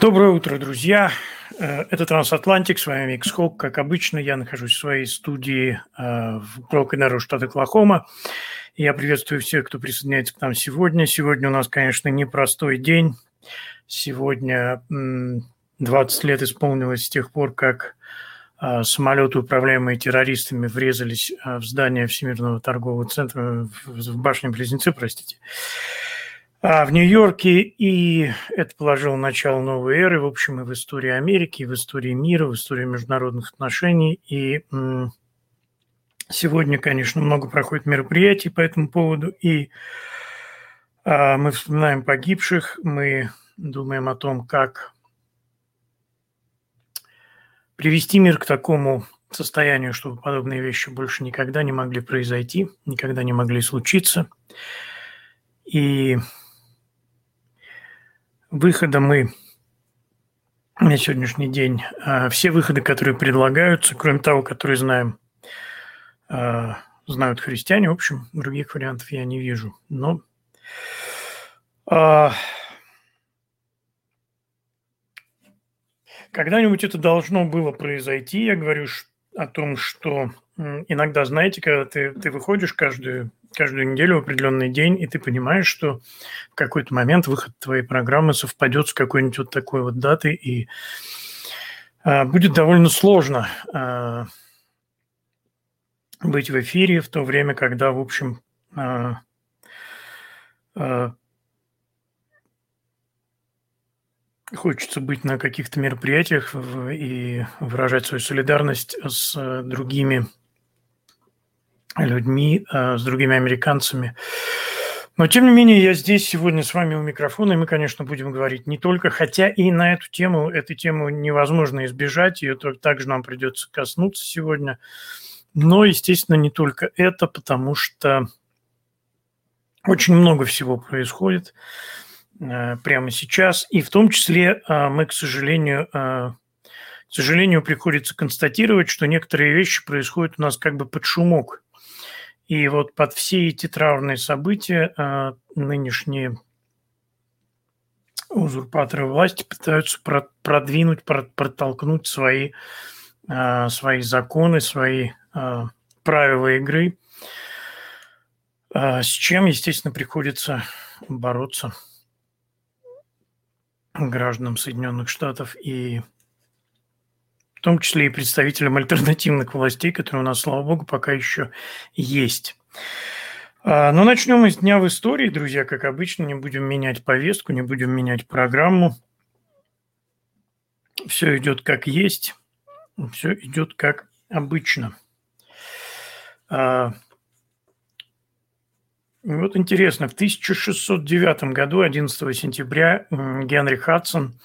Доброе утро, друзья. Э, это Трансатлантик, с вами Микс Хок. Как обычно, я нахожусь в своей студии э, в Брокенеру, штат Оклахома. Я приветствую всех, кто присоединяется к нам сегодня. Сегодня у нас, конечно, непростой день. Сегодня 20 лет исполнилось с тех пор, как э, самолеты, управляемые террористами, врезались в здание Всемирного торгового центра, в башню-близнецы, простите а в Нью-Йорке, и это положило начало новой эры, в общем, и в истории Америки, и в истории мира, в истории международных отношений. И сегодня, конечно, много проходит мероприятий по этому поводу, и а, мы вспоминаем погибших, мы думаем о том, как привести мир к такому состоянию, чтобы подобные вещи больше никогда не могли произойти, никогда не могли случиться. И выхода мы на сегодняшний день, а, все выходы, которые предлагаются, кроме того, которые знаем, а, знают христиане, в общем, других вариантов я не вижу. Но а, когда-нибудь это должно было произойти. Я говорю о том, что иногда, знаете, когда ты, ты выходишь каждую каждую неделю в определенный день, и ты понимаешь, что в какой-то момент выход твоей программы совпадет с какой-нибудь вот такой вот датой, и а, будет довольно сложно а, быть в эфире в то время, когда, в общем, а, а, хочется быть на каких-то мероприятиях и выражать свою солидарность с другими людьми, э, с другими американцами. Но, тем не менее, я здесь сегодня с вами у микрофона, и мы, конечно, будем говорить не только, хотя и на эту тему, эту тему невозможно избежать, ее также нам придется коснуться сегодня. Но, естественно, не только это, потому что очень много всего происходит э, прямо сейчас, и в том числе э, мы, к сожалению, к сожалению, приходится констатировать, что некоторые вещи происходят у нас как бы под шумок. И вот под все эти травные события а, нынешние узурпаторы власти пытаются продвинуть, протолкнуть свои, а, свои законы, свои а, правила игры, с чем, естественно, приходится бороться гражданам Соединенных Штатов и в том числе и представителям альтернативных властей, которые у нас, слава богу, пока еще есть. А, Но начнем мы с дня в истории, друзья, как обычно, не будем менять повестку, не будем менять программу. Все идет как есть, все идет как обычно. А, вот интересно, в 1609 году, 11 сентября, Генри Хадсон –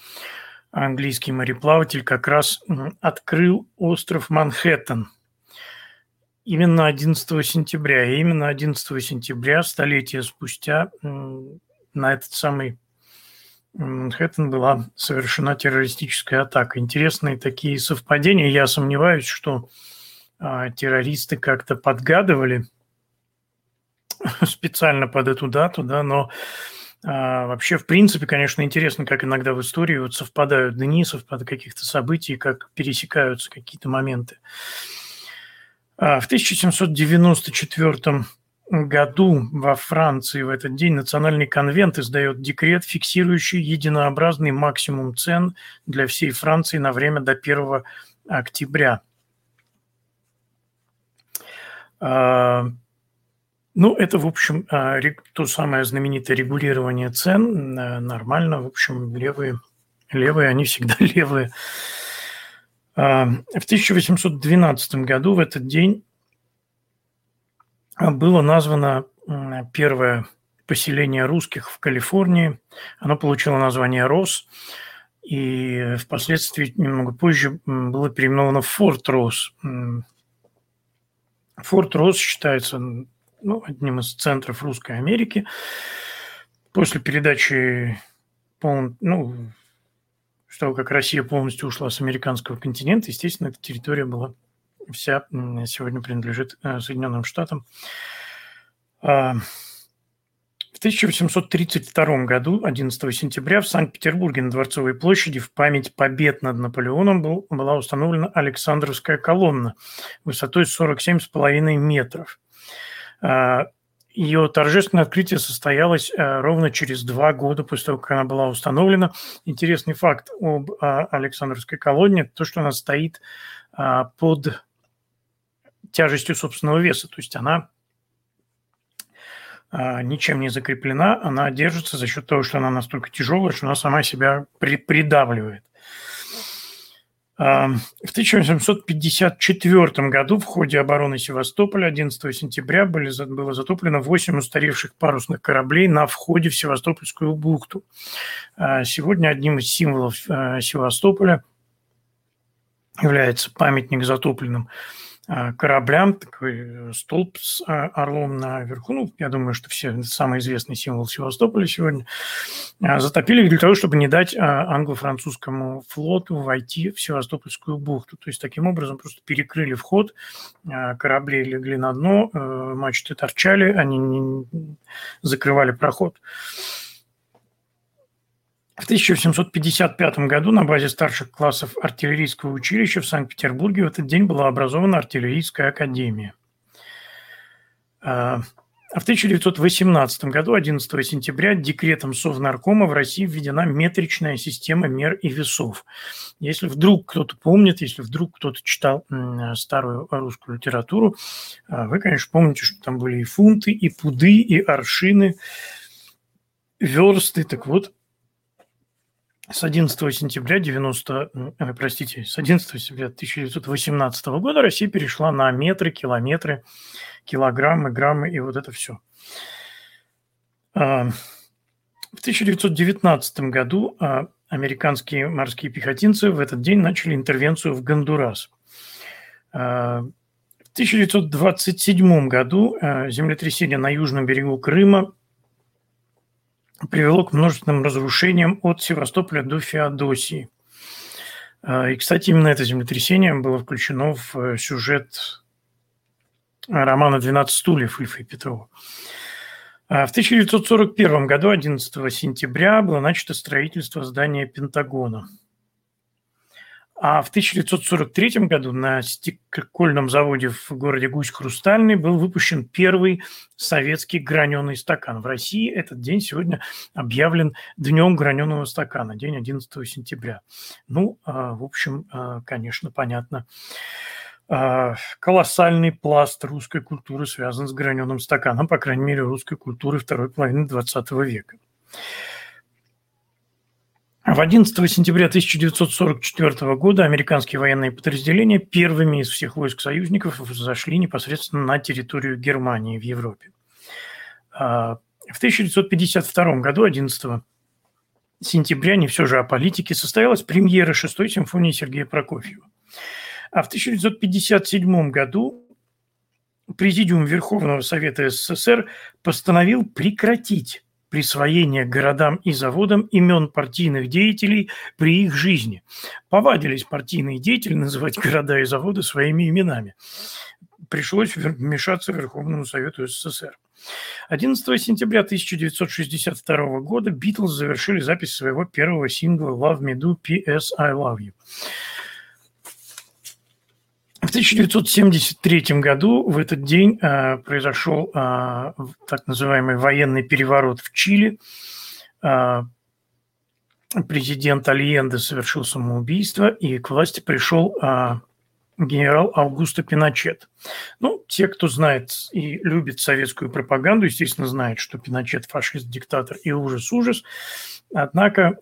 английский мореплаватель, как раз открыл остров Манхэттен. Именно 11 сентября. И именно 11 сентября, столетия спустя, на этот самый Манхэттен была совершена террористическая атака. Интересные такие совпадения. Я сомневаюсь, что а, террористы как-то подгадывали специально под эту дату, да, но а, вообще, в принципе, конечно, интересно, как иногда в истории вот совпадают дни, совпадают каких-то событий, как пересекаются какие-то моменты. А, в 1794 году во Франции в этот день Национальный конвент издает декрет, фиксирующий единообразный максимум цен для всей Франции на время до 1 октября. А, ну, это, в общем, а, то самое знаменитое регулирование цен. Нормально, в общем, левые, левые, они всегда левые. А, в 1812 году в этот день было названо первое поселение русских в Калифорнии. Оно получило название Рос, и впоследствии, немного позже, было переименовано в Форт Рос. Форт Рос считается ну, одним из центров Русской Америки. После передачи, пол, ну, что как Россия полностью ушла с американского континента, естественно, эта территория была вся сегодня принадлежит э, Соединенным Штатам. А, В 1832 году, 11 сентября, в Санкт-Петербурге на Дворцовой площади в память побед над Наполеоном был, была установлена Александровская колонна высотой 47,5 метров. А, Ее торжественное открытие состоялось а, ровно через два года после того, как она была установлена. Интересный факт об а, Александровской колонне – то, что она стоит под тяжестью собственного веса, то есть она ничем не закреплена, она держится за счет того, что она настолько тяжелая, что она сама себя при придавливает. А, в 1854 году в ходе обороны Севастополя 11 сентября были, было затоплено 8 устаревших парусных кораблей на входе в Севастопольскую бухту. А, сегодня одним из символов Севастополя является памятник затопленным а, кораблям, такой э, столб с а, орлом наверху. Ну, я думаю, что все самый известный символ Севастополя сегодня. А, затопили для того, чтобы не дать англо-французскому флоту войти в Севастопольскую бухту. То есть таким образом просто перекрыли вход, корабли легли на дно, э, мачты торчали, они не закрывали проход. В 1755 году на базе старших классов артиллерийского училища в Санкт-Петербурге в этот день была образована артиллерийская академия. А, а в 1918 году, 11 сентября, декретом Совнаркома в России введена метричная система мер и весов. Если вдруг кто-то помнит, если вдруг кто-то читал старую русскую литературу, а, вы, конечно, помните, что там были и фунты, и пуды, и аршины, версты. Так вот, с 11 сентября 90, э, простите, с 11 сентября 1918 года Россия перешла на метры, километры, килограммы, граммы и вот это все. А, в 1919 году а, американские морские пехотинцы в этот день начали интервенцию в Гондурас. А, в 1927 году землетрясение на южном берегу Крыма привело к множественным разрушениям от Севастополя до Феодосии. А, и, кстати, именно это землетрясение было включено в э, сюжет романа «12 стульев» Ильфа и Петрова. А, в 1941 году, 11 сентября, было начато строительство здания Пентагона – а в 1943 году на стекольном заводе в городе Гусь-Хрустальный был выпущен первый советский граненый стакан. В России этот день сегодня объявлен Днем граненого стакана, день 11 сентября. Ну, а, в общем, а, конечно, понятно. А, колоссальный пласт русской культуры связан с граненым стаканом, по крайней мере, русской культуры второй половины 20 века. В 11 сентября 1944 года американские военные подразделения первыми из всех войск союзников зашли непосредственно на территорию Германии в Европе. А, в 1952 году, 11 сентября, не все же о политике, состоялась премьера шестой симфонии Сергея Прокофьева. А в 1957 году Президиум Верховного Совета СССР постановил прекратить присвоения городам и заводам имен партийных деятелей при их жизни. Повадились партийные деятели называть города и заводы своими именами. Пришлось вмешаться Верховному Совету СССР. 11 сентября 1962 года Битлз завершили запись своего первого сингла «Love Me Do P.S. I Love You». В 1973 году в этот день э, произошел э, так называемый военный переворот в Чили. Э, президент Альенде совершил самоубийство, и к власти пришел э, генерал Аугусто Пиночет. Ну, те, кто знает и любит советскую пропаганду, естественно, знают, что Пиночет фашист, диктатор и ужас-ужас. Однако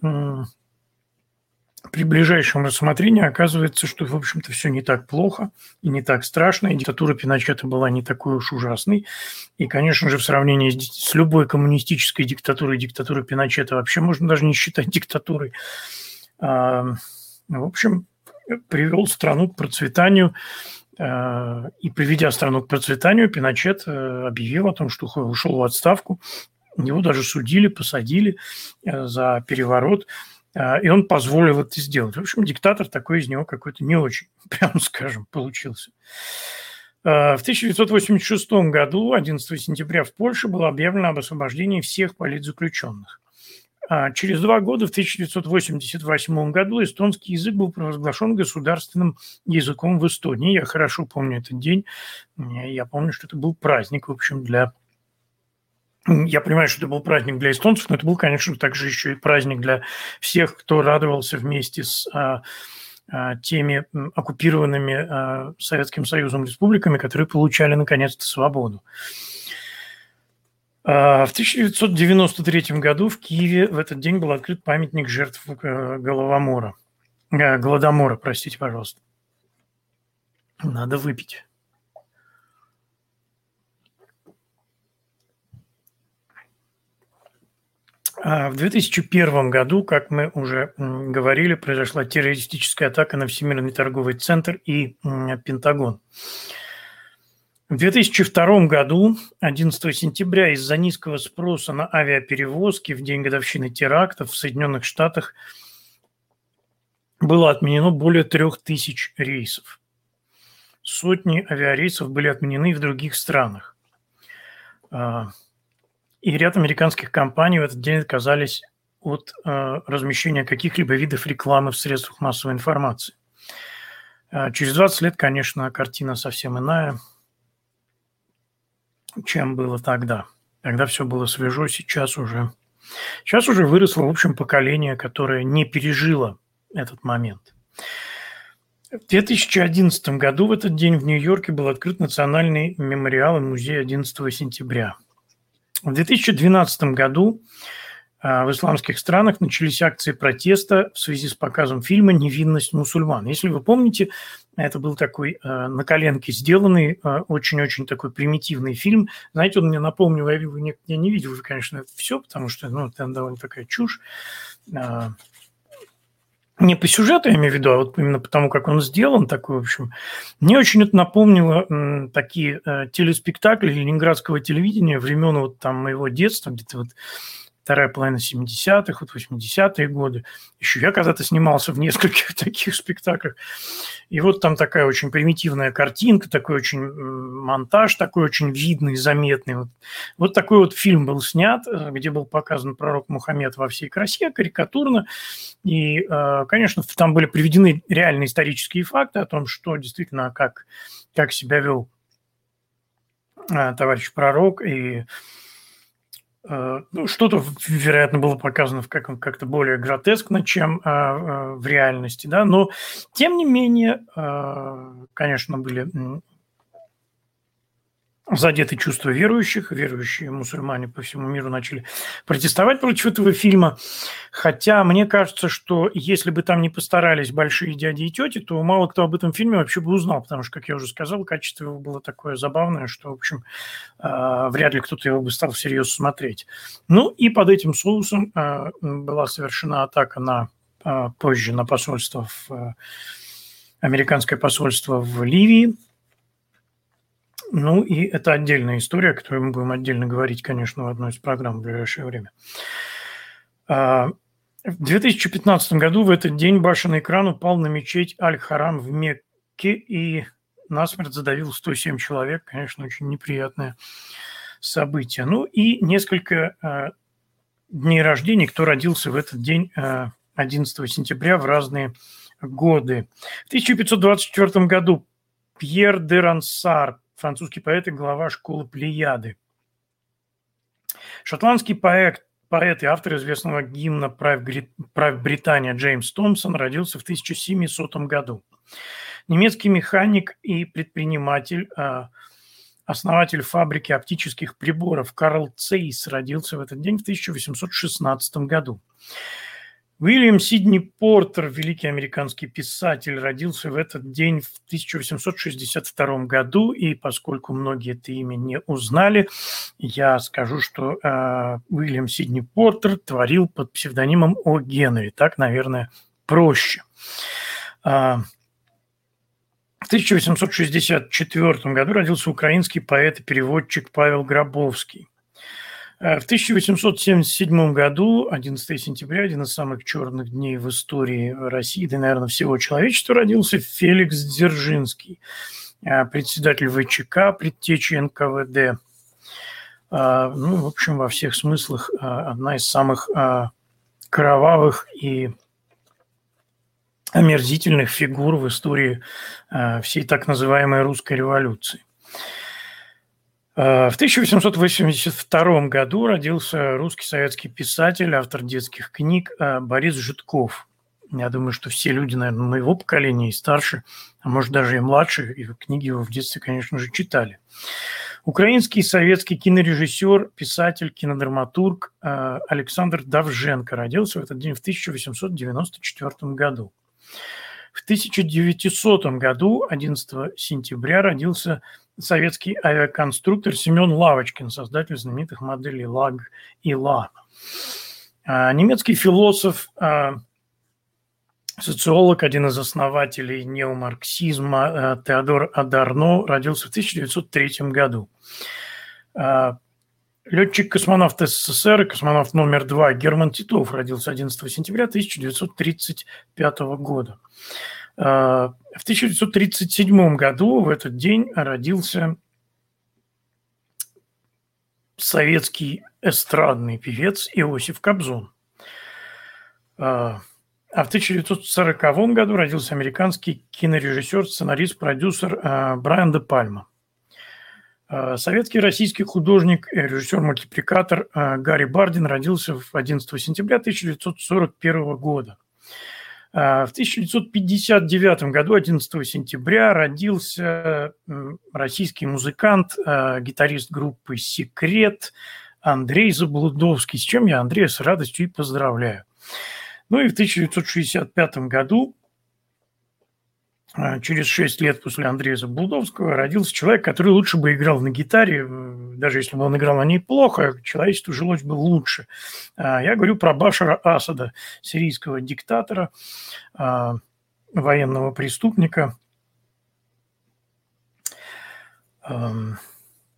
при ближайшем рассмотрении оказывается, что, в общем-то, все не так плохо и не так страшно, и диктатура Пиночета была не такой уж ужасной. И, конечно же, в сравнении с, с любой коммунистической диктатурой, диктатурой Пиночета вообще можно даже не считать диктатурой. А, в общем, привел страну к процветанию, а, и приведя страну к процветанию, Пиночет э, объявил о том, что ушел в отставку. Его даже судили, посадили э, за переворот – и он позволил это сделать. В общем, диктатор такой из него какой-то не очень, прямо скажем, получился. В 1986 году, 11 сентября, в Польше было объявлено об освобождении всех политзаключенных. А через два года, в 1988 году, эстонский язык был провозглашен государственным языком в Эстонии. Я хорошо помню этот день. Я помню, что это был праздник, в общем, для... Я понимаю, что это был праздник для эстонцев, но это был, конечно, также еще и праздник для всех, кто радовался вместе с а, а, теми оккупированными а, Советским Союзом республиками, которые получали наконец-то свободу. В 1993 году в Киеве в этот день был открыт памятник жертв э, Головомора. Э, Голодомора, простите, пожалуйста. Надо выпить. В 2001 году, как мы уже говорили, произошла террористическая атака на Всемирный торговый центр и Пентагон. В 2002 году, 11 сентября, из-за низкого спроса на авиаперевозки в день годовщины терактов в Соединенных Штатах было отменено более трех тысяч рейсов. Сотни авиарейсов были отменены в других странах. И ряд американских компаний в этот день отказались от а, размещения каких-либо видов рекламы в средствах массовой информации. А, через 20 лет, конечно, картина совсем иная – чем было тогда. Тогда все было свежо, сейчас уже... Сейчас уже выросло, в общем, поколение, которое не пережило этот момент. В 2011 году в этот день в Нью-Йорке был открыт Национальный мемориал и музей 11 сентября. В 2012 году а, в исламских странах начались акции протеста в связи с показом фильма «Невинность мусульман». Если вы помните, это был такой э, на коленке сделанный, э, очень-очень такой примитивный фильм. Знаете, он мне напомнил, я, не, я не видел, конечно, это все, потому что ну, это довольно такая чушь. Э, не по сюжету, я имею в виду, а вот именно потому, как он сделан, такой, в общем. Мне очень это напомнило такие э, телеспектакли ленинградского телевидения времен вот там моего детства, где-то вот вторая половина 70-х, вот 80-е годы. Еще я когда-то снимался в нескольких таких спектаклях. И вот там такая очень примитивная картинка, такой очень монтаж, такой очень видный, заметный. Вот, вот такой вот фильм был снят, э, где был показан пророк Мухаммед во всей красе, карикатурно. И, э, конечно, там были приведены реальные исторические факты о том, что действительно, как, как себя вел э, товарищ пророк и Э, ну, что-то, вероятно, было показано как- как-то более гротескно, чем э, э, в реальности, да, но тем не менее, конечно, были задеты чувства верующих. Верующие мусульмане по всему миру начали протестовать против этого фильма. Хотя мне кажется, что если бы там не постарались большие дяди и тети, то мало кто об этом фильме вообще бы узнал, потому что, как я уже сказал, качество его было такое забавное, что, в общем, э, вряд ли кто-то его бы стал всерьез смотреть. Ну и под этим соусом э, была совершена атака на э, позже на посольство в американское посольство в Ливии, ну, и это отдельная история, о которой мы будем отдельно говорить, конечно, в одной из программ в ближайшее время. А, в 2015 году в этот день башенный экран упал на мечеть Аль-Харам в Мекке и насмерть задавил 107 человек. Конечно, очень неприятное событие. Ну и несколько а, дней рождения, кто родился в этот день 11 а, сентября в разные годы. В 1524 году Пьер де Рансар, французский поэт и глава школы Плеяды. Шотландский поэт, поэт и автор известного гимна «Правь, Правь Британия» Джеймс Томпсон родился в 1700 году. Немецкий механик и предприниматель, а, основатель фабрики оптических приборов Карл Цейс родился в этот день в 1816 году. Уильям Сидни Портер, великий американский писатель, родился в этот день в 1862 году, и поскольку многие это имя не узнали, я скажу, что э, Уильям Сидни Портер творил под псевдонимом О. Генри. Так, наверное, проще. Э, в 1864 году родился украинский поэт и переводчик Павел Гробовский. Э, в 1877 году, 11 сентября, один из самых черных дней в истории России, да, наверное, всего человечества, родился Феликс Дзержинский. председатель ВЧК, предтечи НКВД. Ну, в общем, во всех смыслах одна из самых кровавых и омерзительных фигур в истории всей так называемой русской революции. В 1882 году родился русский советский писатель, автор детских книг Борис Житков. Я думаю, что все люди, наверное, моего поколения и старше, а может даже и младше, и книги его в детстве, конечно же, читали. Украинский советский кинорежиссер, писатель, кинодраматург Александр Давженко родился в этот день в 1894 году. В 1900 году, 11 сентября, родился советский авиаконструктор Семен Лавочкин, создатель знаменитых моделей ЛАГ и ЛА. А, немецкий философ, а, социолог, один из основателей неомарксизма а, Теодор Адарно родился в 1903 году. Летчик-космонавт СССР космонавт номер два Герман Титов родился 11 сентября 1935 года. В 1937 году в этот день родился советский эстрадный певец Иосиф Кобзон. А в 1940 году родился американский кинорежиссер, сценарист, продюсер а, Брайан де Пальма. Советский российский художник, режиссер-мультипликатор Гарри Бардин родился 11 сентября 1941 года. А, в 1959 году, 11 сентября, родился российский музыкант, а, гитарист группы «Секрет» Андрей Заблудовский, с чем я Андрея с радостью и поздравляю. Ну и в 1965 году через шесть лет после Андрея Забулдовского родился человек, который лучше бы играл на гитаре, даже если бы он играл на ней плохо, человечеству жилось бы лучше. А, я говорю про Башара Асада, сирийского диктатора, а, военного преступника.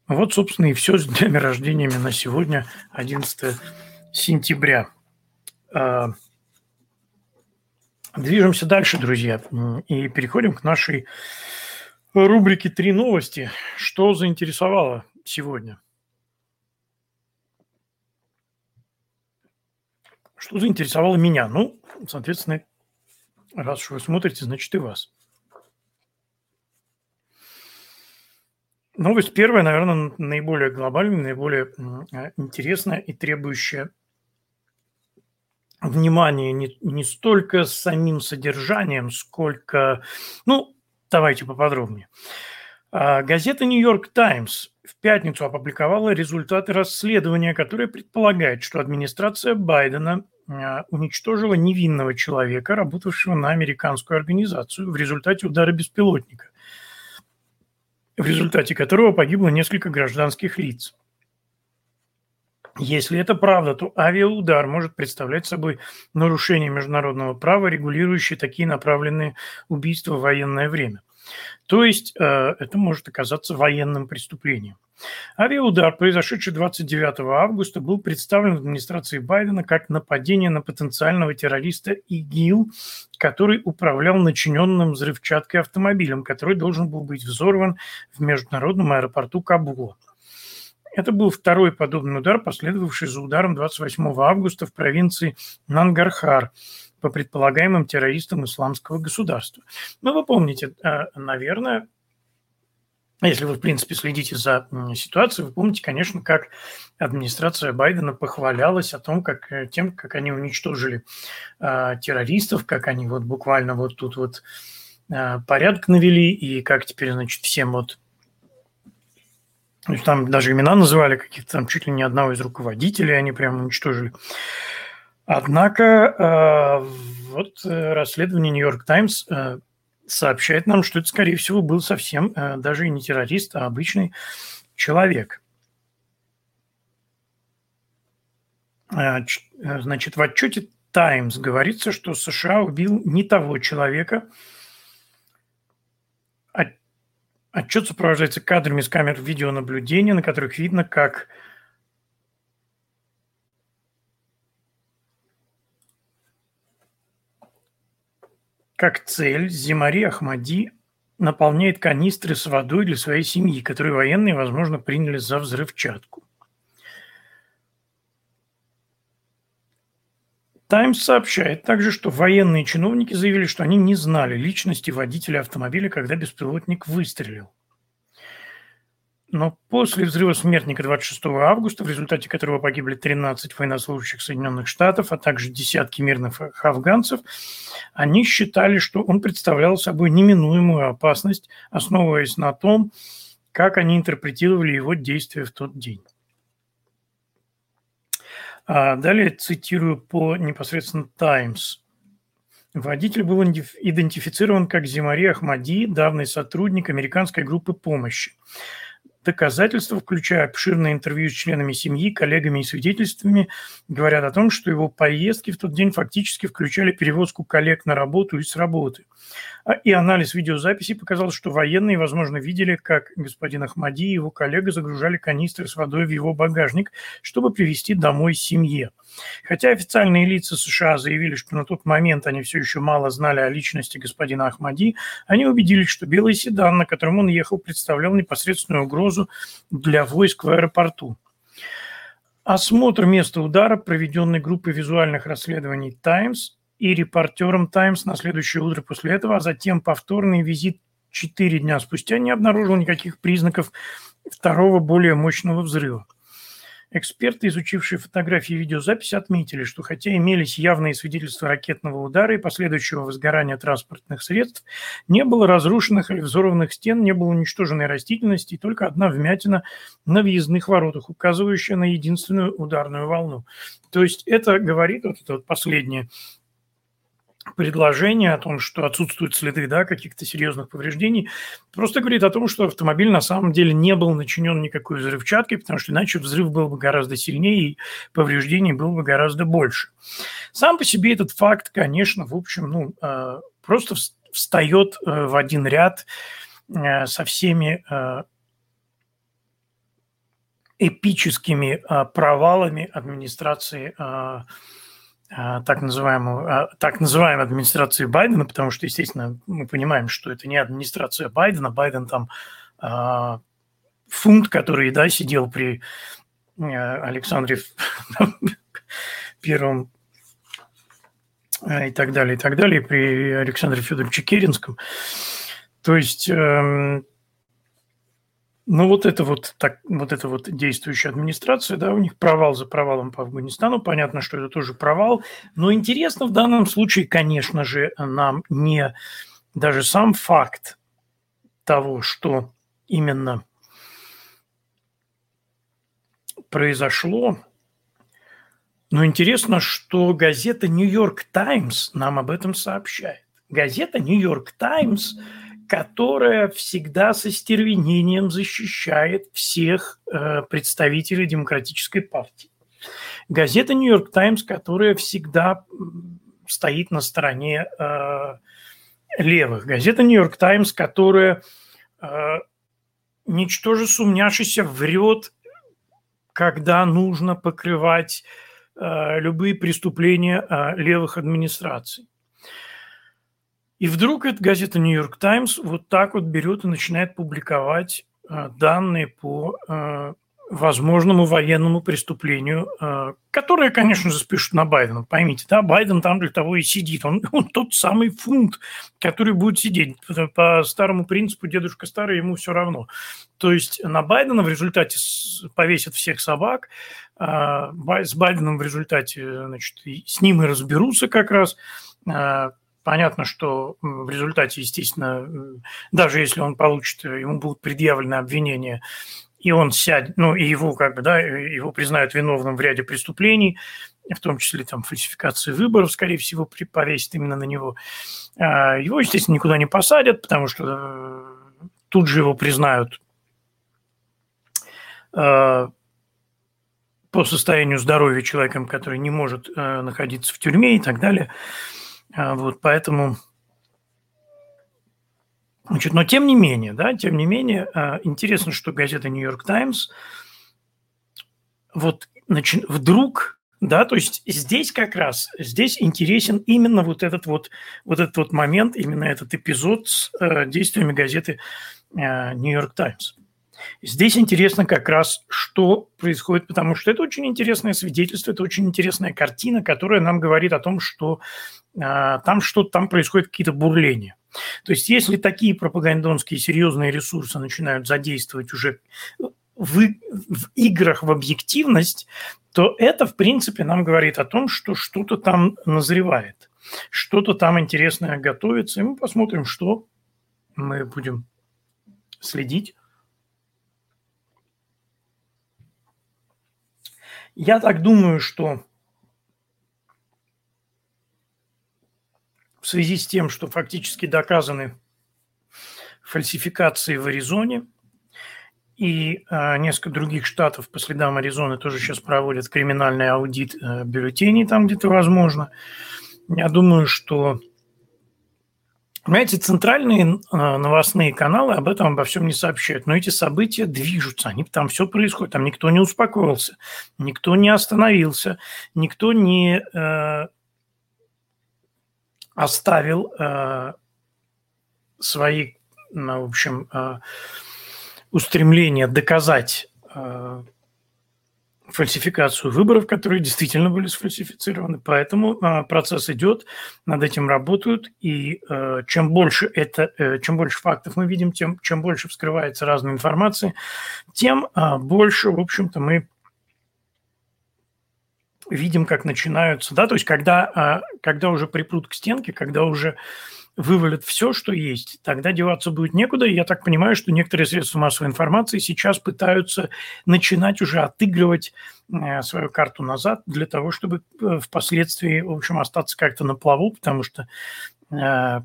Вот, собственно, и все с днями рождениями на сегодня, 11 сентября. Движемся дальше, друзья, и переходим к нашей рубрике «Три новости». Что заинтересовало сегодня? Что заинтересовало меня? Ну, соответственно, раз уж вы смотрите, значит и вас. Новость первая, наверное, наиболее глобальная, наиболее интересная и требующая внимание не, не столько самим содержанием, сколько... Ну, давайте поподробнее. А, газета «Нью-Йорк Таймс» в пятницу опубликовала результаты расследования, которое предполагает, что администрация Байдена а, уничтожила невинного человека, работавшего на американскую организацию в результате удара беспилотника, в результате которого погибло несколько гражданских лиц. Если это правда, то авиаудар может представлять собой нарушение международного права, регулирующее такие направленные убийства в военное время. То есть э, это может оказаться военным преступлением. Авиаудар, произошедший 29 августа, был представлен в администрации Байдена как нападение на потенциального террориста ИГИЛ, который управлял начиненным взрывчаткой автомобилем, который должен был быть взорван в международном аэропорту Кабула. Это был второй подобный удар, последовавший за ударом 28 августа в провинции Нангархар по предполагаемым террористам исламского государства. Ну, вы помните, э, наверное, если вы, в принципе, следите за ситуацией, вы помните, конечно, как администрация Байдена похвалялась о том, как э, тем, как они уничтожили э, террористов, как они вот буквально вот тут вот э, порядок навели, и как теперь, значит, всем вот там даже имена называли каких-то там чуть ли не одного из руководителей, они прямо уничтожили. Однако э, вот э, расследование Нью-Йорк Таймс э, сообщает нам, что это, скорее всего, был совсем даже и не террорист, а обычный человек. Значит, в отчете Таймс говорится, что США убил не того человека, Отчет сопровождается кадрами с камер видеонаблюдения, на которых видно, как как цель Зимари Ахмади наполняет канистры с водой для своей семьи, которые военные, возможно, приняли за взрывчатку. Таймс сообщает также, что военные чиновники заявили, что они не знали личности водителя автомобиля, когда беспилотник выстрелил. Но после взрыва смертника 26 августа, в результате которого погибли 13 военнослужащих Соединенных Штатов, а также десятки мирных афганцев, они считали, что он представлял собой неминуемую опасность, основываясь на том, как они интерпретировали его действия в тот день. А далее цитирую по непосредственно «Таймс». Водитель был идентифицирован как Зимари Ахмади, давний сотрудник американской группы помощи. Доказательства, включая обширное интервью с членами семьи, коллегами и свидетельствами, говорят о том, что его поездки в тот день фактически включали перевозку коллег на работу и с работы. А, и анализ видеозаписи показал, что военные, возможно, видели, как господин Ахмади и его коллега загружали канистры с водой в его багажник, чтобы привезти домой семье. Хотя официальные лица США заявили, что на тот момент они все еще мало знали о личности господина Ахмади, они убедились, что белый седан, на котором он ехал, представлял непосредственную угрозу для войск в аэропорту. Осмотр места удара, проведенный группой визуальных расследований «Таймс», и репортером «Таймс» на следующее утро после этого, а затем повторный визит четыре дня спустя не обнаружил никаких признаков второго более мощного взрыва. Эксперты, изучившие фотографии и видеозаписи, отметили, что хотя имелись явные свидетельства ракетного удара и последующего возгорания транспортных средств, не было разрушенных или взорванных стен, не было уничтоженной растительности и только одна вмятина на въездных воротах, указывающая на единственную ударную волну. То есть это говорит, вот это вот последнее, предложение о том, что отсутствуют следы да, каких-то серьезных повреждений, просто говорит о том, что автомобиль на самом деле не был начинен никакой взрывчаткой, потому что иначе взрыв был бы гораздо сильнее и повреждений было бы гораздо больше. Сам по себе этот факт, конечно, в общем, ну, э, просто встает э, в один ряд э, со всеми эпическими провалами администрации так называемую, а, так называемой администрации Байдена, потому что, естественно, мы понимаем, что это не администрация Байдена. Байден там а, фунт, который, да, сидел при Александре Первом и так далее, и так далее, при Александре Федоровиче Керенском. То есть эм, ну, вот это вот, так, вот это вот действующая администрация, да, у них провал за провалом по Афганистану. Понятно, что это тоже провал. Но интересно в данном случае, конечно же, нам не даже сам факт того, что именно произошло. Но интересно, что газета «Нью-Йорк Таймс» нам об этом сообщает. Газета «Нью-Йорк Таймс» которая всегда со стервенением защищает всех э, представителей демократической партии. Газета «Нью-Йорк Таймс», которая всегда стоит на стороне э, левых. Газета «Нью-Йорк Таймс», которая, э, ничтоже сумняшися, врет, когда нужно покрывать э, любые преступления э, левых администраций. И вдруг эта газета «Нью-Йорк Таймс» вот так вот берет и начинает публиковать э, данные по э, возможному военному преступлению, э, которое, конечно же, спишут на Байдена. Поймите, да, Байден там для того и сидит. Он, он тот самый фунт, который будет сидеть. По старому принципу дедушка старый, ему все равно. То есть на Байдена в результате повесят всех собак, с Байденом в результате, значит, с ним и разберутся как раз, Понятно, что в результате, естественно, даже если он получит, ему будут предъявлены обвинения, и он сядет, ну, и его, как бы, да, его признают виновным в ряде преступлений, в том числе там фальсификации выборов, скорее всего, повесит именно на него. А, его, естественно, никуда не посадят, потому что э, тут же его признают э, по состоянию здоровья человеком, который не может э, находиться в тюрьме и так далее. А, вот, поэтому... Значит, но тем не менее, да, тем не менее, а, интересно, что газета «Нью-Йорк Таймс» вот начи... вдруг Да, то есть здесь как раз, здесь интересен именно вот этот вот, вот этот вот момент, именно этот эпизод с э, действиями газеты «Нью-Йорк э, Таймс». Здесь интересно как раз, что происходит, потому что это очень интересное свидетельство, это очень интересная картина, которая нам говорит о том, что там что-то, там происходит какие-то бурления. То есть если такие пропагандонские серьезные ресурсы начинают задействовать уже в, в играх в объективность, то это, в принципе, нам говорит о том, что что-то там назревает, что-то там интересное готовится, и мы посмотрим, что мы будем следить. Я так думаю, что в связи с тем, что фактически доказаны фальсификации в Аризоне – и э, несколько других штатов по следам Аризоны тоже сейчас проводят криминальный аудит э, бюллетеней там где-то возможно. Я думаю, что Понимаете, центральные э, новостные каналы об этом обо всем не сообщают, но эти события движутся, они там все происходит, там никто не успокоился, никто не остановился, никто не э, оставил э, свои, ну, в общем, э, устремление доказать э, фальсификацию выборов, которые действительно были сфальсифицированы. Поэтому э, процесс идет, над этим работают, и э, чем больше это, э, чем больше фактов мы видим, тем чем больше вскрывается разной информации, тем э, больше, в общем-то, мы видим, как начинаются, да, то есть когда, э, когда уже припрут к стенке, когда уже вывалят все, что есть, тогда деваться будет некуда. И я так понимаю, что некоторые средства массовой информации сейчас пытаются начинать уже отыгрывать э, свою карту назад для того, чтобы э, впоследствии, в общем, остаться как-то на плаву, потому что э,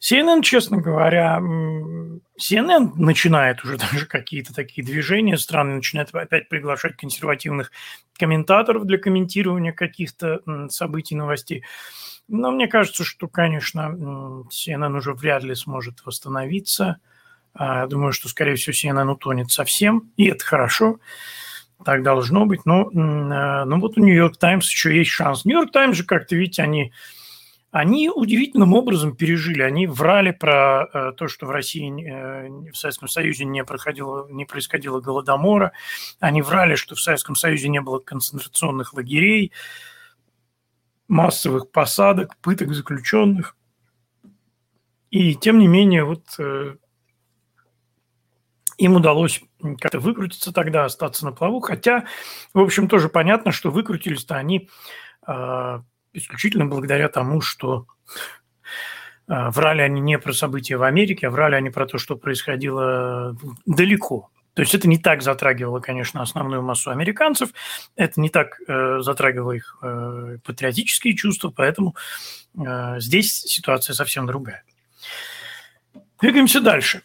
CNN, честно говоря, CNN начинает уже даже какие-то такие движения, страны начинают опять приглашать консервативных комментаторов для комментирования каких-то событий, новостей. Но мне кажется, что, конечно, CNN уже вряд ли сможет восстановиться. А, думаю, что, скорее всего, CNN утонет совсем, и это хорошо. Так должно быть. Но, а, но вот у Нью-Йорк Таймс еще есть шанс. Нью-Йорк Таймс же, как-то, видите, они, они удивительным образом пережили. Они врали про э, то, что в России, э, в Советском Союзе не, проходило, не происходило голодомора. Они врали, что в Советском Союзе не было концентрационных лагерей массовых посадок, пыток заключенных. И тем не менее, вот э, им удалось как-то выкрутиться тогда, остаться на плаву. Хотя, в общем, тоже понятно, что выкрутились-то они э, исключительно благодаря тому, что э, врали они не про события в Америке, а врали они про то, что происходило далеко, то есть это не так затрагивало, конечно, основную массу американцев, это не так э, затрагивало их э, патриотические чувства, поэтому э, здесь ситуация совсем другая. Двигаемся дальше.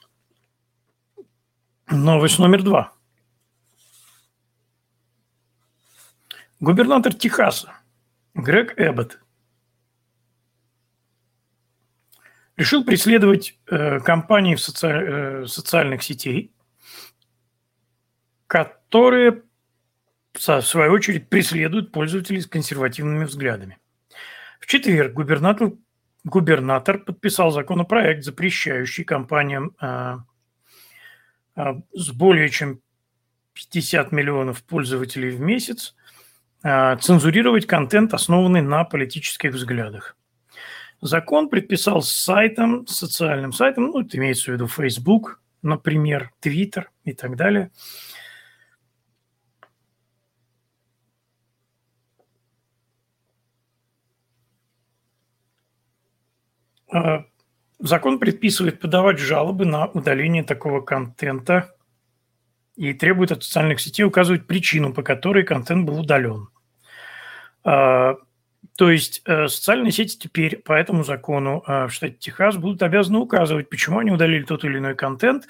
Новость номер два. Губернатор Техаса Грег Эббот решил преследовать э, компании в соци... э, социальных сетей, которые, в свою очередь, преследуют пользователей с консервативными взглядами. В четверг губернатор, губернатор подписал законопроект, запрещающий компаниям а, а, с более чем 50 миллионов пользователей в месяц цензурировать контент, основанный на политических взглядах. Закон предписал сайтам, социальным сайтам, ну, это имеется в виду Facebook, например, Twitter и так далее – А, закон предписывает подавать жалобы на удаление такого контента и требует от социальных сетей указывать причину, по которой контент был удален. А, то есть э, социальные сети теперь по этому закону а, в штате Техас будут обязаны указывать, почему они удалили тот или иной контент,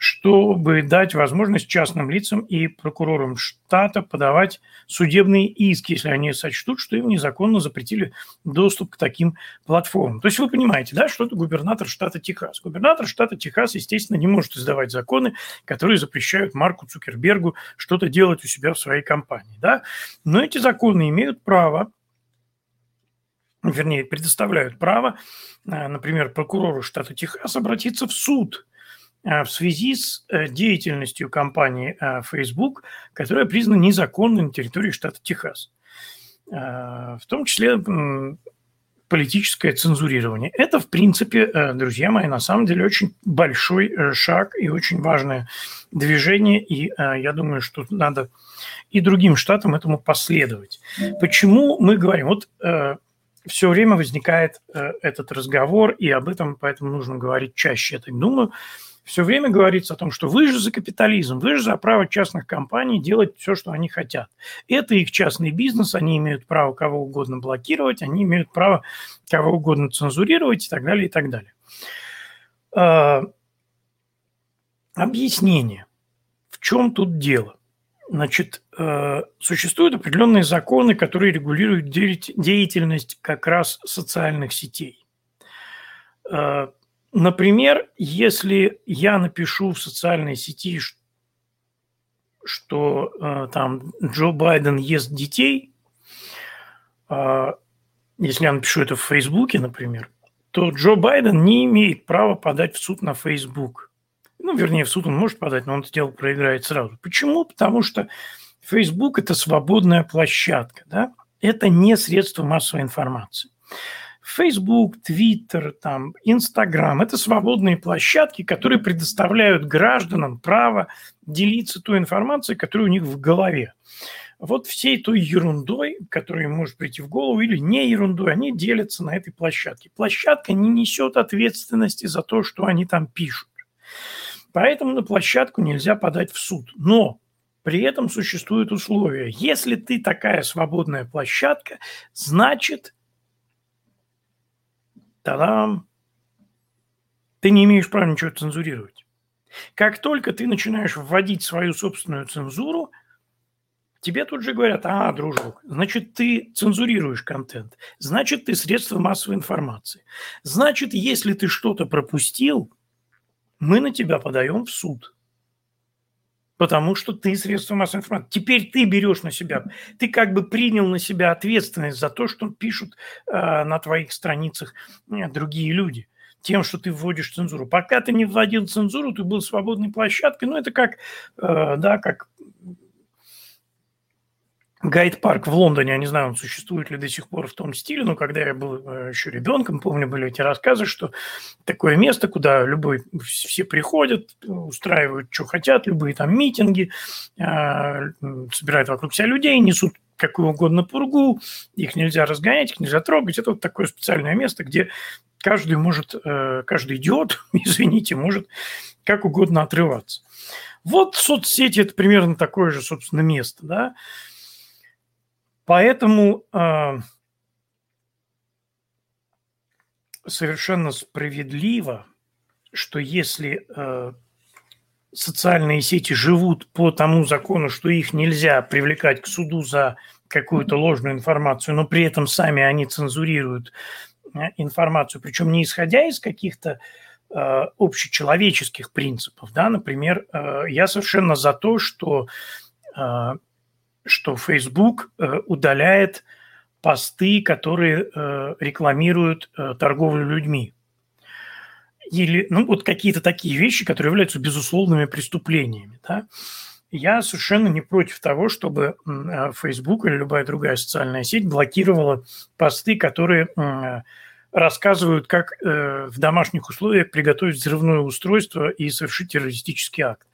чтобы дать возможность частным лицам и прокурорам штата подавать судебные иски, если они сочтут, что им незаконно запретили доступ к таким платформам. То есть вы понимаете, да, что это губернатор штата Техас. Губернатор штата Техас, естественно, не может издавать законы, которые запрещают Марку Цукербергу что-то делать у себя в своей компании. Да? Но эти законы имеют право вернее, предоставляют право, э, например, прокурору штата Техас обратиться в суд в связи с э, деятельностью компании э, Facebook, которая признана незаконной на территории штата Техас. В том числе политическое цензурирование. Это, в принципе, друзья мои, на самом деле очень большой шаг и очень важное движение, и я думаю, что надо и другим штатам этому последовать. Почему мы говорим? Вот все время возникает этот разговор, и об этом поэтому нужно говорить чаще, я так думаю, все время говорится о том, что вы же за капитализм, вы же за право частных компаний делать все, что они хотят. Это их частный бизнес, они имеют право кого угодно блокировать, они имеют право кого угодно цензурировать и так далее, и так далее. А, объяснение. В чем тут дело? Значит, э, существуют определенные законы, которые регулируют деятельность как раз социальных сетей. Например, если я напишу в социальной сети, что э, там Джо Байден ест детей, э, если я напишу это в Фейсбуке, например, то Джо Байден не имеет права подать в суд на Фейсбук. Ну, вернее, в суд он может подать, но он это дело проиграет сразу. Почему? Потому что Фейсбук – это свободная площадка, да? это не средство массовой информации. Facebook, Twitter, там, Instagram – это свободные площадки, которые предоставляют гражданам право делиться той информацией, которая у них в голове. Вот всей той ерундой, которая им может прийти в голову, или не ерундой, они делятся на этой площадке. Площадка не несет ответственности за то, что они там пишут. Поэтому на площадку нельзя подать в суд. Но при этом существуют условия. Если ты такая свободная площадка, значит, Та-дам! Ты не имеешь права ничего цензурировать. Как только ты начинаешь вводить свою собственную цензуру, тебе тут же говорят, а, дружок, значит, ты цензурируешь контент, значит, ты средство массовой информации. Значит, если ты что-то пропустил, мы на тебя подаем в суд потому что ты средство массовой информации. Теперь ты берешь на себя, ты как бы принял на себя ответственность за то, что пишут э, на твоих страницах э, другие люди тем, что ты вводишь цензуру. Пока ты не вводил цензуру, ты был свободной площадкой. Ну, это как, э, да, как Гайд-парк в Лондоне, я не знаю, он существует ли до сих пор в том стиле, но когда я был э, еще ребенком, помню, были эти рассказы, что такое место, куда любой, все приходят, устраивают, что хотят, любые там митинги, а, собирают вокруг себя людей, несут какую угодно пургу, их нельзя разгонять, их нельзя трогать. Это вот такое специальное место, где каждый может, э, каждый идиот, извините, может как угодно отрываться. Вот соцсети – это примерно такое же, собственно, место, да, Поэтому э, совершенно справедливо, что если э, социальные сети живут по тому закону, что их нельзя привлекать к суду за какую-то ложную информацию, но при этом сами они цензурируют э, информацию, причем не исходя из каких-то э, общечеловеческих принципов. Да? Например, э, я совершенно за то, что э, что Facebook э, удаляет посты, которые э, рекламируют э, торговлю людьми. Или, ну, вот какие-то такие вещи, которые являются безусловными преступлениями, да. Я совершенно не против того, чтобы Facebook или любая другая социальная сеть блокировала посты, которые рассказывают, как в домашних условиях приготовить взрывное устройство и совершить террористический акт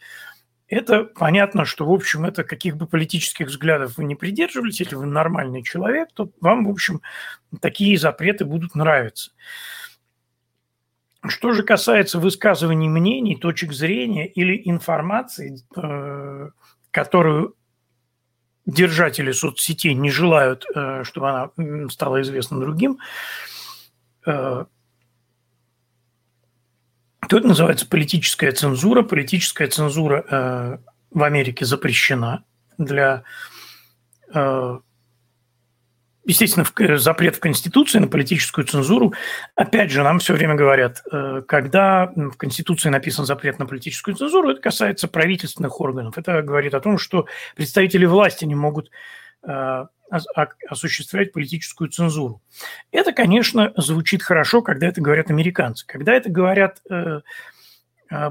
это понятно, что, в общем, это каких бы политических взглядов вы не придерживались, если вы нормальный человек, то вам, в общем, такие запреты будут нравиться. Что же касается высказываний мнений, точек зрения или информации, э, которую держатели соцсетей не желают, э, чтобы она стала известна другим, э, то это называется политическая цензура. Политическая цензура э, в Америке запрещена для э, естественно, э, запрет в Конституции на политическую цензуру. Опять же, нам все время говорят, э, когда в Конституции написан запрет на политическую цензуру, это касается правительственных органов. Это говорит о том, что представители власти не могут осуществлять политическую цензуру. Это, конечно, звучит хорошо, когда это говорят американцы. Когда это говорят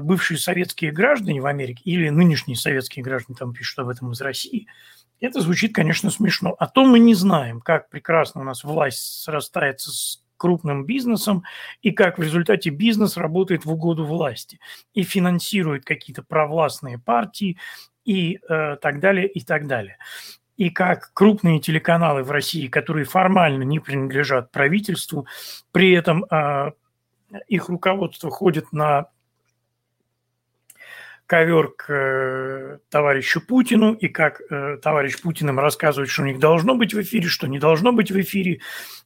бывшие советские граждане в Америке или нынешние советские граждане, там пишут об этом из России – это звучит, конечно, смешно. А то мы не знаем, как прекрасно у нас власть срастается с крупным бизнесом и как в результате бизнес работает в угоду власти и финансирует какие-то провластные партии и э, так далее, и так далее. И как крупные телеканалы в России, которые формально не принадлежат правительству, при этом э, их руководство ходит на ковер к э, товарищу Путину, и как э, товарищ Путин им рассказывает, что у них должно быть в эфире, что не должно быть в эфире.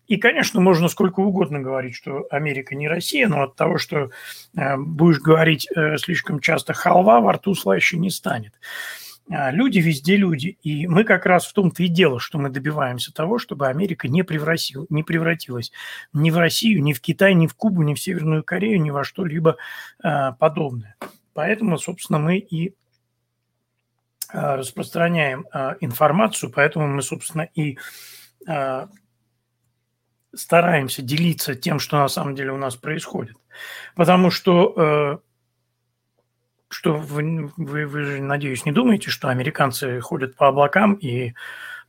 И, конечно, можно сколько угодно говорить, что Америка не Россия, но от того, что э, будешь говорить слишком часто халва, во рту слаще не станет. А люди везде люди. И мы как раз в том-то и дело, что мы добиваемся того, чтобы Америка не, превратил, не превратилась ни в Россию, ни в Китай, ни в Кубу, ни в Северную Корею, ни во что-либо подобное. Поэтому, собственно, мы и а, распространяем а, информацию, поэтому мы, собственно, и а, стараемся делиться тем, что на самом деле у нас происходит. Потому что, что вы, вы, вы же, надеюсь, не думаете, что американцы ходят по облакам и,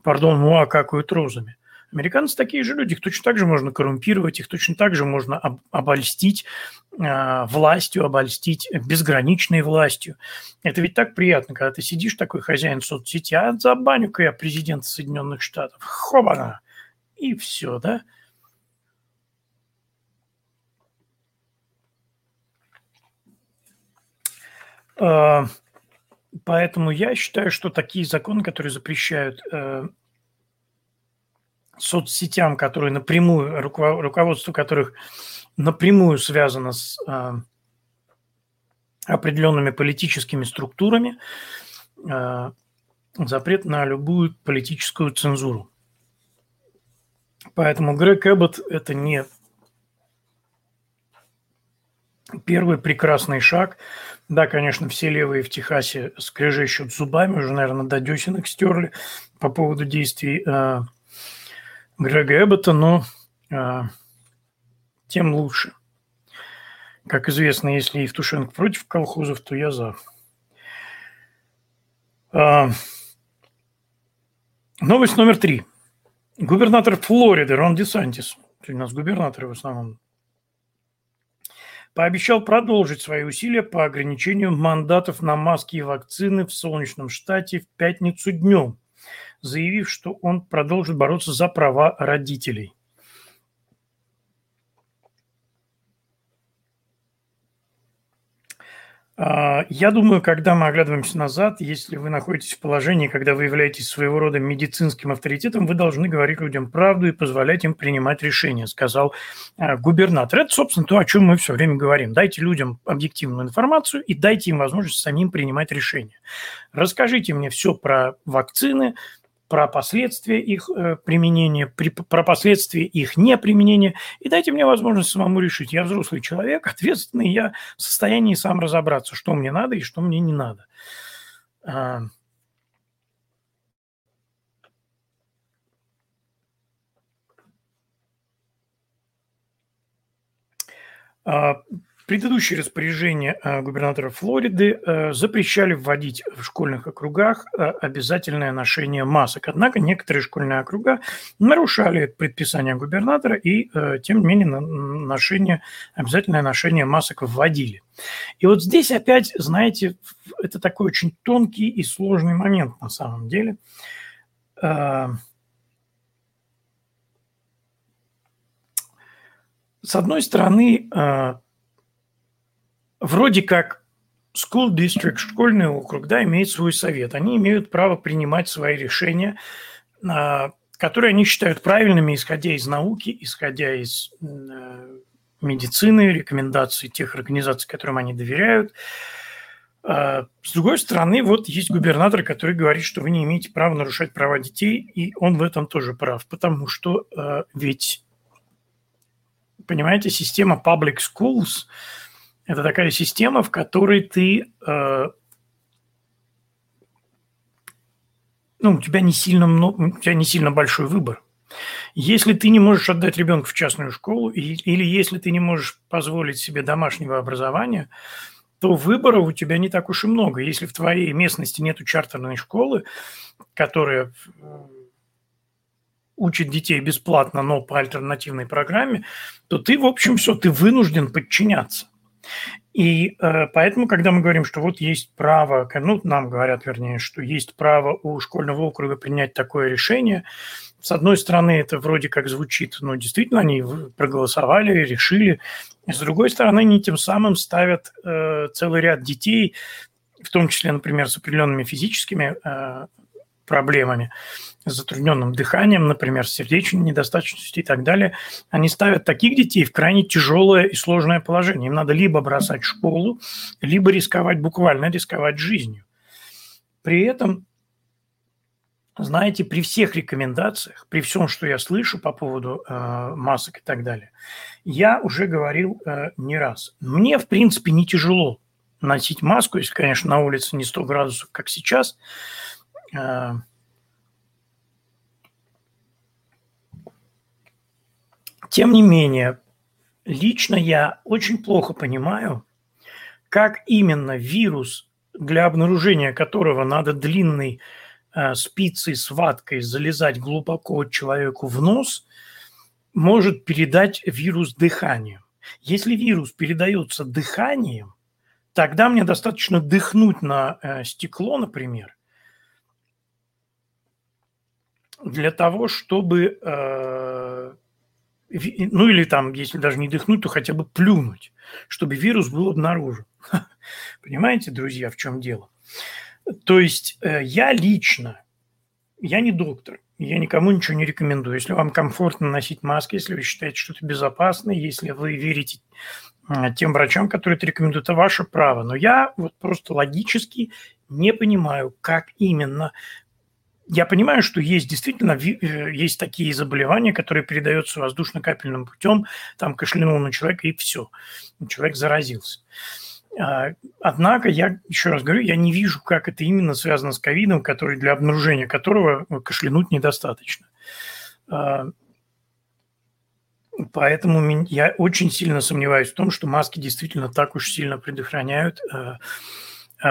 пардон, муа какают розами. Американцы такие же люди, их точно так же можно коррумпировать, их точно так же можно об, обольстить э, властью, обольстить безграничной властью. Это ведь так приятно, когда ты сидишь такой хозяин соцсети, а забаню-ка я президента Соединенных Штатов, хобана, и все, да? Поэтому я считаю, что такие законы, которые запрещают э, соцсетям, которые напрямую, руководство которых напрямую связано с э, определенными политическими структурами, э, запрет на любую политическую цензуру. Поэтому Грег Эббот – это не первый прекрасный шаг. Да, конечно, все левые в Техасе скрежещут зубами, уже, наверное, до десен стерли по поводу действий э, Грега Эббота, но а, тем лучше. Как известно, если Евтушенко против колхозов, то я за. А, новость номер три. Губернатор Флориды Рон Десантис, у нас губернаторы в основном, пообещал продолжить свои усилия по ограничению мандатов на маски и вакцины в солнечном штате в пятницу днем – заявив, что он продолжит бороться за права родителей. Я думаю, когда мы оглядываемся назад, если вы находитесь в положении, когда вы являетесь своего рода медицинским авторитетом, вы должны говорить людям правду и позволять им принимать решения, сказал а, губернатор. Это, собственно, то, о чем мы все время говорим. Дайте людям объективную информацию и дайте им возможность самим принимать решения. Расскажите мне все про вакцины, про последствия их э, применения, при, про последствия их неприменения, и дайте мне возможность самому решить. Я взрослый человек, ответственный, я в состоянии сам разобраться, что мне надо и что мне не надо. Предыдущие распоряжения э, губернатора Флориды э, запрещали вводить в школьных округах э, обязательное ношение масок. Однако некоторые школьные округа нарушали предписание губернатора и, тем не менее, ношение, обязательное ношение масок вводили. И вот здесь опять, знаете, это такой очень тонкий и сложный момент на самом деле. С одной стороны, вроде как school district, школьный округ, да, имеет свой совет. Они имеют право принимать свои решения, а, которые они считают правильными, исходя из науки, исходя из э, медицины, рекомендаций тех организаций, которым они доверяют. А, с другой стороны, вот есть губернатор, который говорит, что вы не имеете права нарушать права детей, и он в этом тоже прав, потому что э, ведь, понимаете, система public schools – это такая система, в которой ты, э, ну, у тебя не сильно у тебя не сильно большой выбор. Если ты не можешь отдать ребенка в частную школу, или если ты не можешь позволить себе домашнего образования – то выборов у тебя не так уж и много. Если в твоей местности нет чартерной школы, которая учит детей бесплатно, но по альтернативной программе, то ты, в общем, все, ты вынужден подчиняться. И э, поэтому, когда мы говорим, что вот есть право, ну, нам говорят, вернее, что есть право у школьного округа принять такое решение, с одной стороны, это вроде как звучит, но действительно они проголосовали, решили. С другой стороны, они тем самым ставят э, целый ряд детей, в том числе, например, с определенными физическими э, проблемами, с затрудненным дыханием, например, с сердечной недостаточностью и так далее, они ставят таких детей в крайне тяжелое и сложное положение. Им надо либо бросать школу, либо рисковать, буквально рисковать жизнью. При этом знаете, при всех рекомендациях, при всем, что я слышу по поводу э, масок и так далее, я уже говорил э, не раз. Мне, в принципе, не тяжело носить маску, если, конечно, на улице не 100 градусов, как сейчас. Э, тем не менее, лично я очень плохо понимаю, как именно вирус, для обнаружения которого надо длинный Э, спицей ваткой залезать глубоко человеку в нос, может передать вирус дыханием. Если вирус передается дыханием, тогда мне достаточно дыхнуть на э, стекло, например, для того, чтобы, э, ну или там, если даже не дыхнуть, то хотя бы плюнуть, чтобы вирус был обнаружен. Понимаете, друзья, в чем дело? То есть э, я лично, я не доктор, я никому ничего не рекомендую. Если вам комфортно носить маски, если вы считаете, что это безопасно, если вы верите тем врачам, которые это рекомендуют, это ваше право. Но я вот просто логически не понимаю, как именно я понимаю, что есть действительно э, есть такие заболевания, которые передаются воздушно-капельным путем, там кашлянул на человека и все, человек заразился. А, однако, я еще раз говорю, я не вижу, как это именно связано с ковидом, который для обнаружения которого э, кашлянуть недостаточно. А, поэтому я очень сильно сомневаюсь в том, что маски действительно так уж сильно предохраняют. А,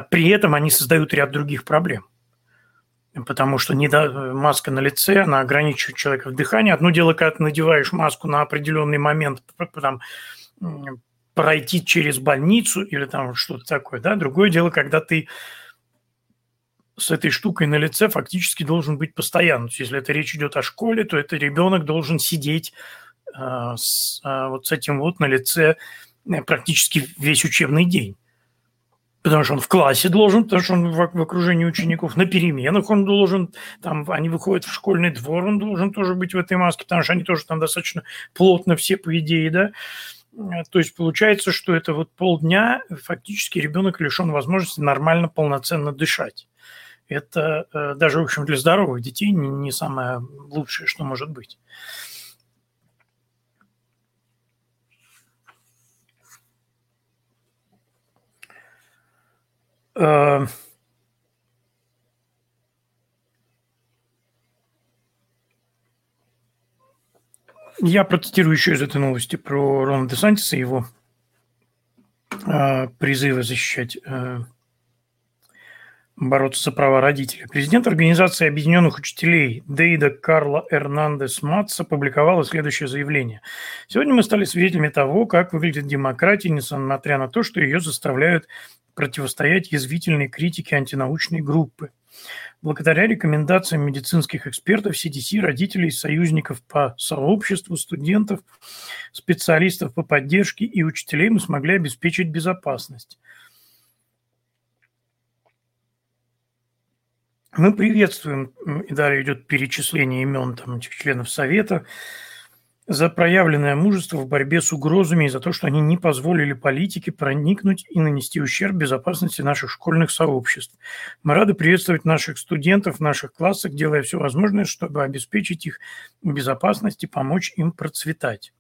при этом они создают ряд других проблем. Потому что недо... маска на лице, она ограничивает человека в дыхании. Одно дело, когда ты надеваешь маску на определенный момент, там, пройти через больницу или там что-то такое, да. Другое дело, когда ты с этой штукой на лице фактически должен быть постоянно. То есть, если это речь идет о школе, то это ребенок должен сидеть э, с, э, вот с этим вот на лице э, практически весь учебный день. Потому что он в классе должен, потому что он в, в окружении учеников, на переменах он должен, там они выходят в школьный двор, он должен тоже быть в этой маске, потому что они тоже там достаточно плотно все, по идее, да. Э, то есть получается, что это вот полдня фактически ребенок лишен возможности нормально, полноценно дышать. Это э, даже, в общем, для здоровых детей не, не самое лучшее, что может быть. Uh... Я процитирую еще из этой новости про Рона Десантиса и его э, призывы защищать, э, бороться за права родителей. Президент Организации Объединенных Учителей Дейда Карла Эрнандес Матс опубликовала следующее заявление. Сегодня мы стали свидетелями того, как выглядит демократия, несмотря на то, что ее заставляют противостоять язвительной критике антинаучной группы. Благодаря рекомендациям медицинских экспертов, CDC, родителей, союзников по сообществу, студентов, специалистов по поддержке и учителей мы смогли обеспечить безопасность. Мы приветствуем, и далее идет перечисление имен там, этих членов Совета, за проявленное мужество в борьбе с угрозами и за то, что они не позволили политике проникнуть и нанести ущерб безопасности наших школьных сообществ. Мы рады приветствовать наших студентов в наших классах, делая все возможное, чтобы обеспечить их безопасность и помочь им процветать.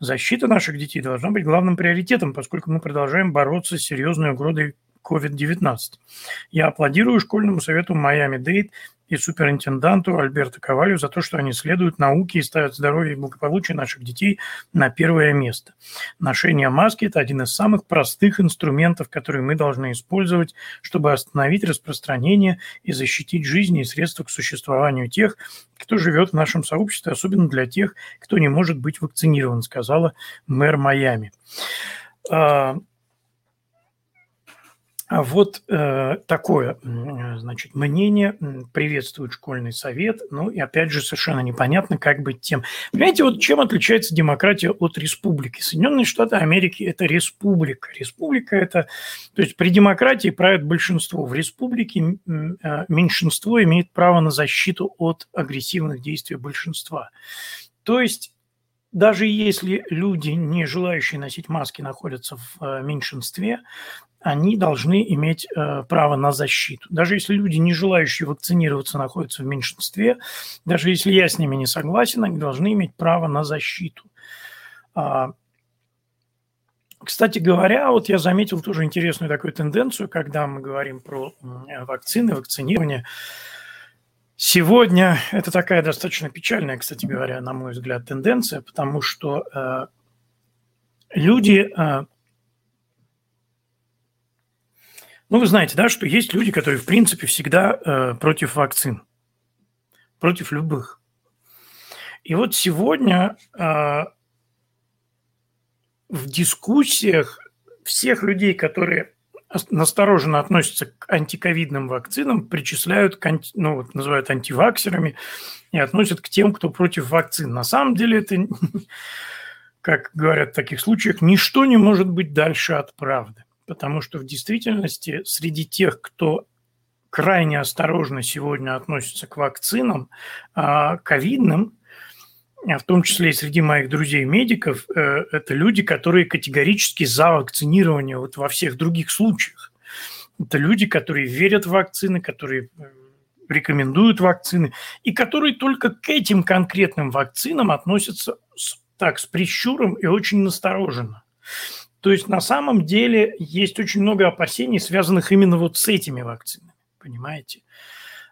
Защита наших детей должна быть главным приоритетом, поскольку мы продолжаем бороться с серьезной угрозой COVID-19. Я аплодирую школьному совету Майами Дейт и суперинтенданту Альберту Ковалю за то, что они следуют науке и ставят здоровье и благополучие наших детей на первое место. Ношение маски – это один из самых простых инструментов, которые мы должны использовать, чтобы остановить распространение и защитить жизни и средства к существованию тех, кто живет в нашем сообществе, особенно для тех, кто не может быть вакцинирован, сказала мэр Майами. А, вот э, такое, значит, мнение приветствует школьный совет. Ну и опять же совершенно непонятно, как быть тем. Понимаете, вот чем отличается демократия от республики? Соединенные Штаты Америки – это республика. Республика – это, то есть при демократии правит большинство. В республике э, меньшинство имеет право на защиту от агрессивных действий большинства. То есть даже если люди, не желающие носить маски, находятся в э, меньшинстве, они должны иметь э, право на защиту. Даже если люди, не желающие вакцинироваться, находятся в меньшинстве, даже если я с ними не согласен, они должны иметь право на защиту. А, кстати говоря, вот я заметил тоже интересную такую тенденцию, когда мы говорим про вакцины, вакцинирование. Сегодня это такая достаточно печальная, кстати говоря, на мой взгляд, тенденция, потому что э, люди э, Ну, вы знаете, да, что есть люди, которые, в принципе, всегда э, против вакцин, против любых. И вот сегодня э, в дискуссиях всех людей, которые настороженно относятся к антиковидным вакцинам, причисляют, ну, вот называют антиваксерами и относят к тем, кто против вакцин. На самом деле это, как говорят в таких случаях, ничто не может быть дальше от правды потому что в действительности среди тех, кто крайне осторожно сегодня относится к вакцинам, а, ковидным, а в том числе и среди моих друзей-медиков, э, это люди, которые категорически за вакцинирование вот во всех других случаях. Это люди, которые верят в вакцины, которые э, рекомендуют вакцины, и которые только к этим конкретным вакцинам относятся с, так, с прищуром и очень настороженно. То есть на самом деле есть очень много опасений, связанных именно вот с этими вакцинами, понимаете?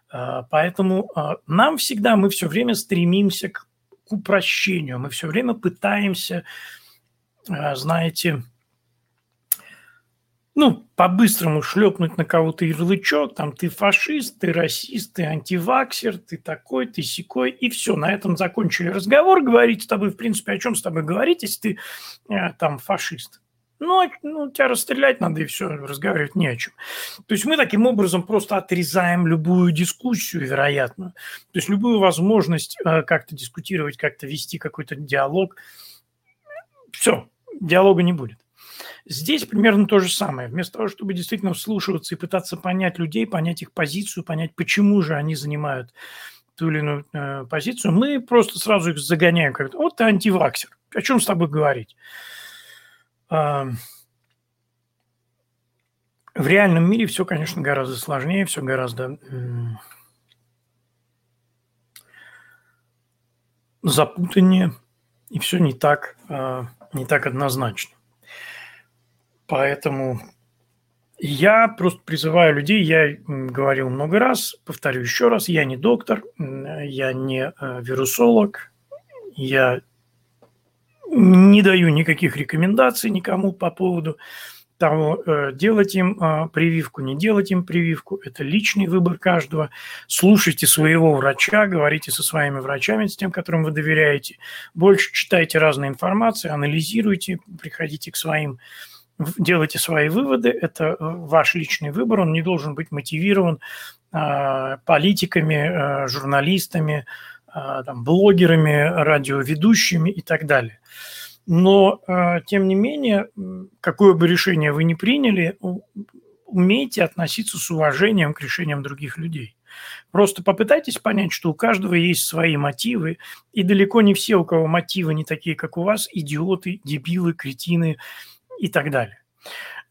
А, поэтому а, нам всегда, мы все время стремимся к, к упрощению, мы все время пытаемся, а, знаете, ну, по-быстрому шлепнуть на кого-то ярлычок, там, ты фашист, ты расист, ты антиваксер, ты такой, ты секой, и все, на этом закончили разговор, говорить с тобой, в принципе, о чем с тобой говорить, если ты там фашист. Ну, ну, тебя расстрелять надо, и все, разговаривать не о чем. То есть мы таким образом просто отрезаем любую дискуссию, вероятно. То есть любую возможность э, как-то дискутировать, как-то вести какой-то диалог. Все, диалога не будет. Здесь примерно то же самое. Вместо того, чтобы действительно вслушиваться и пытаться понять людей, понять их позицию, понять, почему же они занимают ту или иную э, позицию, мы просто сразу их загоняем. Как вот ты антиваксер. О чем с тобой говорить? В реальном мире все, конечно, гораздо сложнее, все гораздо запутаннее, и все не так, а, не так однозначно. Поэтому я просто призываю людей, я говорил много раз, повторю еще раз, я не доктор, я не э, вирусолог, я не даю никаких рекомендаций никому по поводу того, э, делать им э, прививку, не делать им прививку. Это личный выбор каждого. Слушайте своего врача, говорите со своими врачами, с тем, которым вы доверяете. Больше читайте разные информации, анализируйте, приходите к своим делайте свои выводы, это э, ваш личный выбор, он не должен быть мотивирован политиками, журналистами, там, блогерами, радиоведущими и так далее. Но, э, тем не менее, какое бы решение вы ни приняли, умейте относиться с уважением к решениям других людей. Просто попытайтесь понять, что у каждого есть свои мотивы, и далеко не все, у кого мотивы не такие, как у вас, идиоты, дебилы, кретины и так далее.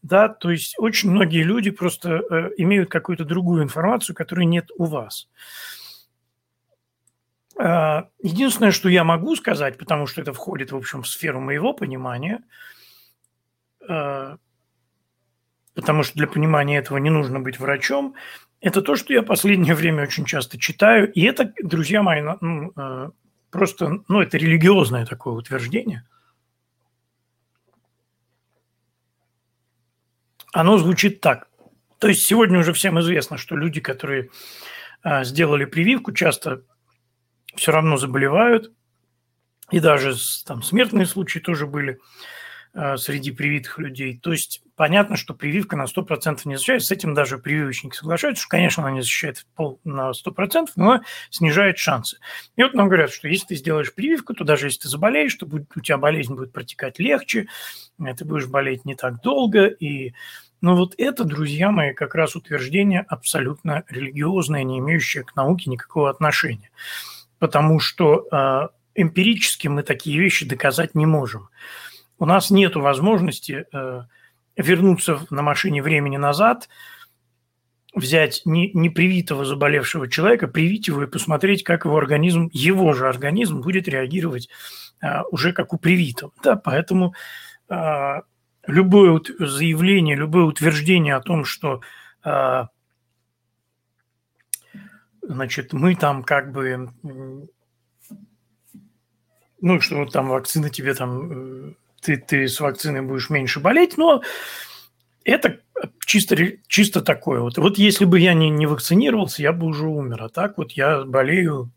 Да, то есть очень многие люди просто э, имеют какую-то другую информацию, которой нет у вас. Единственное, что я могу сказать, потому что это входит, в общем, в сферу моего понимания, э, потому что для понимания этого не нужно быть врачом, это то, что я последнее время очень часто читаю. И это, друзья мои, ну, э, просто, ну, это религиозное такое утверждение. Оно звучит так. То есть сегодня уже всем известно, что люди, которые сделали прививку, часто все равно заболевают. И даже там смертные случаи тоже были. Э, среди привитых людей. То есть понятно, что прививка на 100% не защищает. С этим даже прививочники соглашаются, что, конечно, она не защищает на 100%, но снижает шансы. И вот нам говорят, что если ты сделаешь прививку, то даже если ты заболеешь, то будет, у тебя болезнь будет протекать легче, ты будешь болеть не так долго. И но вот это, друзья мои, как раз утверждение абсолютно религиозное, не имеющее к науке никакого отношения. Потому что э, эмпирически мы такие вещи доказать не можем у нас нет возможности э, вернуться на машине времени назад, взять не, непривитого заболевшего человека, привить его и посмотреть, как его организм, его же организм будет реагировать э, уже как у привитого. Да, поэтому э, любое заявление, любое утверждение о том, что значит, мы там как бы ну, что там вакцина тебе там э, ты, ты с вакциной будешь меньше болеть, но это чисто, чисто такое. Вот, вот если бы я не, не вакцинировался, я бы уже умер. А так вот я болею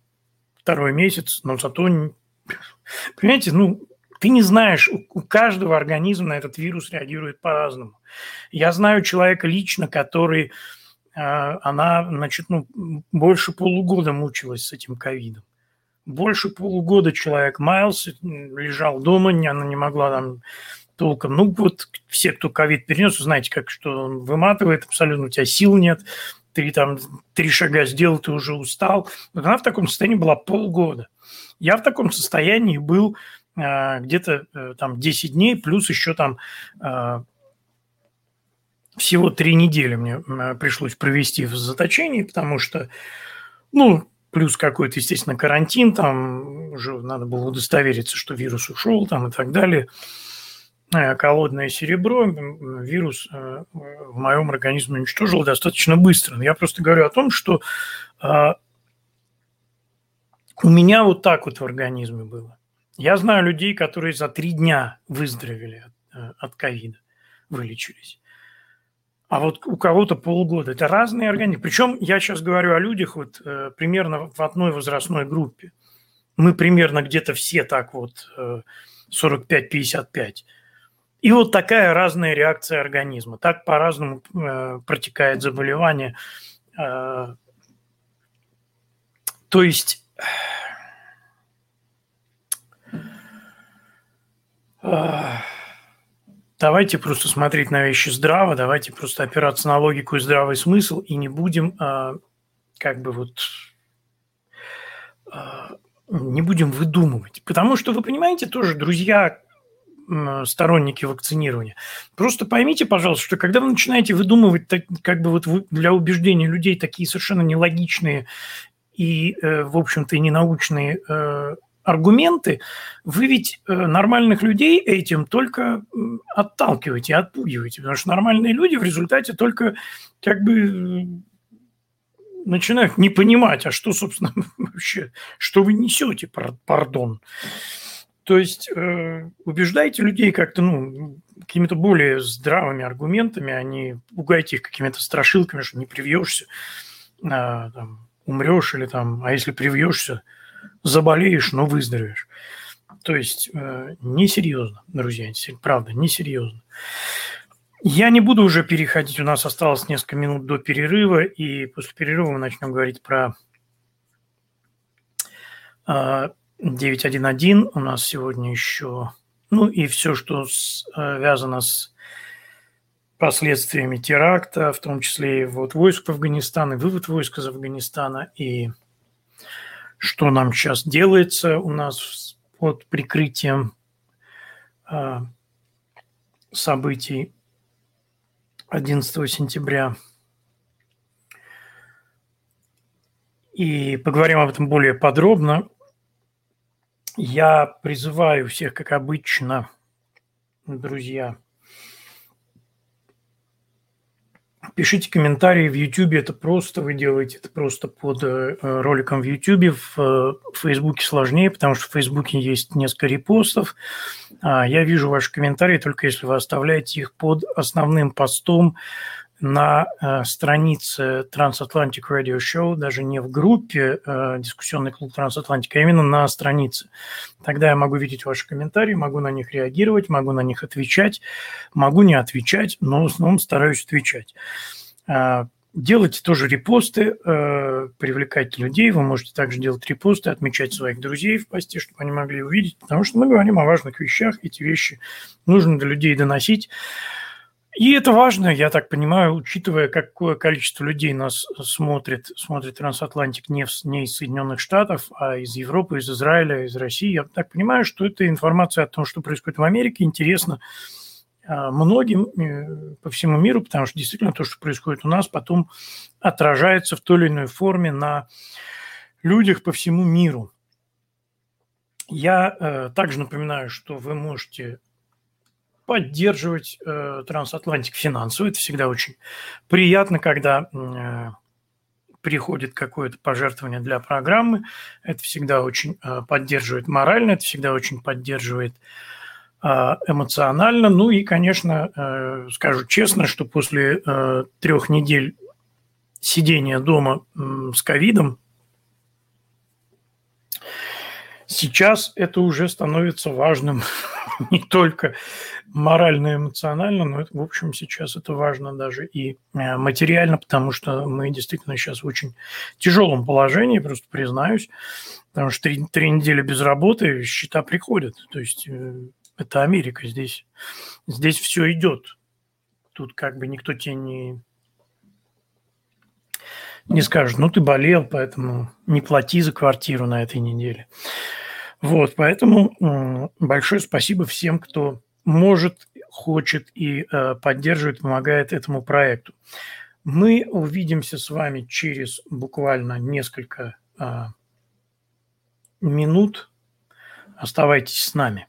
второй месяц, но зато... Понимаете, ну, ты не знаешь, у каждого организма на этот вирус реагирует по-разному. Я знаю человека лично, который, она, значит, ну, больше полугода мучилась с этим ковидом больше полугода человек маялся, лежал дома, она не могла там толком. Ну, вот все, кто ковид перенес, знаете, как что он выматывает абсолютно, у тебя сил нет, ты там три шага сделал, ты уже устал. Вот она в таком состоянии была полгода. Я в таком состоянии был э, где-то э, там 10 дней, плюс еще там э, всего три недели мне э, пришлось провести в заточении, потому что, ну, плюс какой-то, естественно, карантин, там уже надо было удостовериться, что вирус ушел там и так далее. Э, колодное серебро вирус э, в моем организме уничтожил достаточно быстро. Но я просто говорю о том, что а, у меня вот так вот в организме было. Я знаю людей, которые за три дня выздоровели от э, ковида, вылечились а вот у кого-то полгода. Это разные организмы. Причем я сейчас говорю о людях вот э, примерно в одной возрастной группе. Мы примерно где-то все так вот э, 45-55. И вот такая разная реакция организма. Так по-разному э, протекает заболевание. Э, то есть... Э, давайте просто смотреть на вещи здраво, давайте просто опираться на логику и здравый смысл, и не будем э, как бы вот э, не будем выдумывать. Потому что вы понимаете тоже, друзья, сторонники вакцинирования. Просто поймите, пожалуйста, что когда вы начинаете выдумывать как бы вот для убеждения людей такие совершенно нелогичные и, э, в общем-то, и ненаучные э, аргументы, вы ведь э, нормальных людей этим только отталкиваете, отпугиваете, потому что нормальные люди в результате только как бы начинают не понимать, а что, собственно, вообще, что вы несете, пардон. То есть э, убеждайте людей как-то, ну, какими-то более здравыми аргументами, а не пугайте их какими-то страшилками, что не привьешься, а, там, умрешь или там, а если привьешься, заболеешь, но выздоровеешь. То есть э, несерьезно, друзья, правда, несерьезно. Я не буду уже переходить, у нас осталось несколько минут до перерыва, и после перерыва мы начнем говорить про 911. Э, у нас сегодня еще, ну и все, что связано с последствиями теракта, в том числе и вот войск в Афганистан, и вывод войск из Афганистана, и что нам сейчас делается у нас под прикрытием э, событий 11 сентября. И поговорим об этом более подробно. Я призываю всех, как обычно, друзья, Пишите комментарии в YouTube, это просто, вы делаете это просто под э, роликом в YouTube. В э, Фейсбуке сложнее, потому что в Фейсбуке есть несколько репостов. А я вижу ваши комментарии только если вы оставляете их под основным постом на э, странице Transatlantic Radio Show, даже не в группе э, «Дискуссионный клуб Трансатлантика», а именно на странице. Тогда я могу видеть ваши комментарии, могу на них реагировать, могу на них отвечать, могу не отвечать, но в основном стараюсь отвечать. Э, делайте тоже репосты, э, привлекайте людей. Вы можете также делать репосты, отмечать своих друзей в посте, чтобы они могли увидеть, потому что мы говорим о важных вещах. Эти вещи нужно до людей доносить. И это важно, я так понимаю, учитывая, какое количество людей нас смотрит, смотрит Трансатлантик не, в, не из Соединенных Штатов, а из Европы, из Израиля, из России. Я так понимаю, что эта информация о том, что происходит в Америке, интересна а, многим э, по всему миру, потому что действительно то, что происходит у нас, потом отражается в той или иной форме на людях по всему миру. Я э, также напоминаю, что вы можете поддерживать э, трансатлантик финансово. Это всегда очень приятно, когда э, приходит какое-то пожертвование для программы. Это всегда очень э, поддерживает морально, это всегда очень поддерживает э, эмоционально. Ну и, конечно, э, скажу честно, что после э, трех недель сидения дома с ковидом, сейчас это уже становится важным не только морально эмоционально, но, в общем, сейчас это важно даже и э, материально, потому что мы действительно сейчас в очень тяжелом положении, просто признаюсь, потому что три, три недели без работы, счета приходят. То есть э, это Америка здесь. Здесь все идет. Тут как бы никто тебе не, не скажет, ну ты болел, поэтому не плати за квартиру на этой неделе. Вот, поэтому большое спасибо всем, кто может, хочет и э, поддерживает, помогает этому проекту. Мы увидимся с вами через буквально несколько а, минут. Оставайтесь с нами.